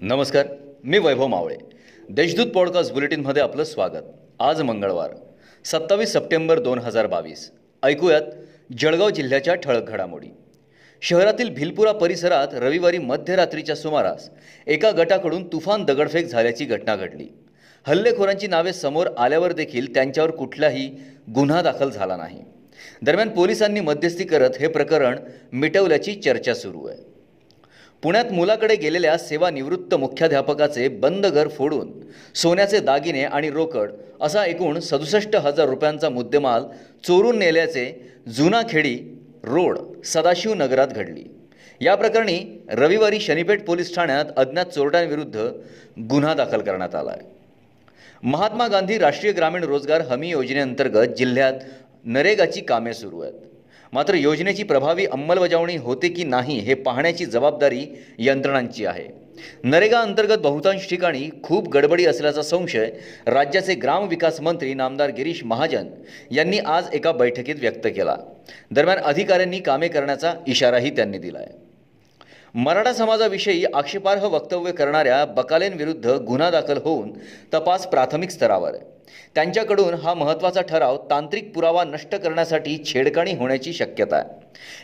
नमस्कार मी वैभव मावळे. देशदूत पॉडकास्ट बुलेटिनमध्ये आपलं स्वागत. आज मंगळवार सत्तावीस सप्टेंबर दोन हजार बावीस. ऐकूयात जळगाव जिल्ह्याच्या ठळक घडामोडी. शहरातील भिलपुरा परिसरात रविवारी मध्यरात्रीच्या सुमारास एका गटाकडून तुफान दगडफेक झाल्याची घटना घडली. हल्लेखोरांची नावे समोर आल्यावर देखील त्यांच्यावर कुठलाही गुन्हा दाखल झाला नाही. दरम्यान पोलिसांनी मध्यस्थी करत हे प्रकरण मिटवल्याची चर्चा सुरू आहे. पुण्यात मुलाकडे गेलेल्या सेवानिवृत्त मुख्याध्यापकाचे बंद घर फोडून सोन्याचे दागिने आणि रोकड असा एकूण सदुसष्ट हजार रुपयांचा मुद्देमाल चोरून नेल्याचे जुनाखेडी रोड सदाशिव नगरात घडली. या प्रकरणी रविवारी शनीपेठ पोलीस ठाण्यात अज्ञात चोरट्यांविरुद्ध गुन्हा दाखल करण्यात आला आहे महात्मा गांधी राष्ट्रीय ग्रामीण रोजगार हमी योजनेअंतर्गत जिल्ह्यात नरेगाची कामे सुरू आहेत. मात्र योजनेची प्रभावी अंमलबजावणी होते की नाही हे पाहण्याची जबाबदारी यंत्रणांची आहे. नरेगा अंतर्गत बहुतांश ठिकाणी खूप गडबडी असल्याचा संशय राज्याचे ग्रामविकास मंत्री नामदार गिरीश महाजन यांनी आज एका बैठकीत व्यक्त केला. दरम्यान अधिकाऱ्यांनी कामे करण्याचा इशाराही त्यांनी दिला आहे मराठा समाजाविषयी आक्षेपार्ह वक्तव्य करणाऱ्या बकालेंविरुद्ध गुन्हा दाखल होऊन तपास प्राथमिक स्तरावर. आहे त्यांच्याकडून हा महत्त्वाचा ठराव तांत्रिक पुरावा नष्ट करण्यासाठी छेडकाणी होण्याची शक्यता आहे.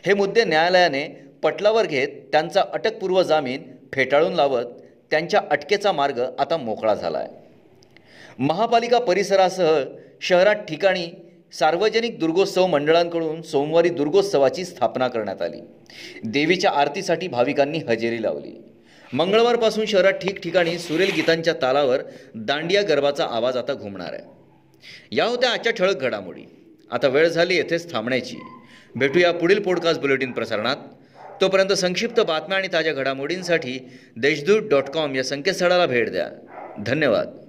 हे मुद्दे न्यायालयाने पटलावर घेत त्यांचा अटकपूर्व जामीन फेटाळून लावत त्यांच्या अटकेचा मार्ग आता मोकळा झाला आहे महापालिका परिसरासह शहरात ठिकाणी सार्वजनिक दुर्गोत्सव मंडळांकडून सोमवारी दुर्गोत्सवाची स्थापना करण्यात आली. देवीच्या आरतीसाठी भाविकांनी हजेरी लावली. मंगळवारपासून शहरात ठिकठिकाणी सुरेल गीतांच्या तालावर दांडिया गरबाचा आवाज आता घुमणार आहे. या होत्या आजच्या ठळक घडामोडी. आता वेळ झाली येथेच थांबण्याची. भेटूया पुढील पॉडकास्ट बुलेटिन प्रसारणात. तोपर्यंत संक्षिप्त बातम्या आणि ताज्या घडामोडींसाठी देशदूत डॉट कॉम या संकेतस्थळाला भेट द्या. धन्यवाद.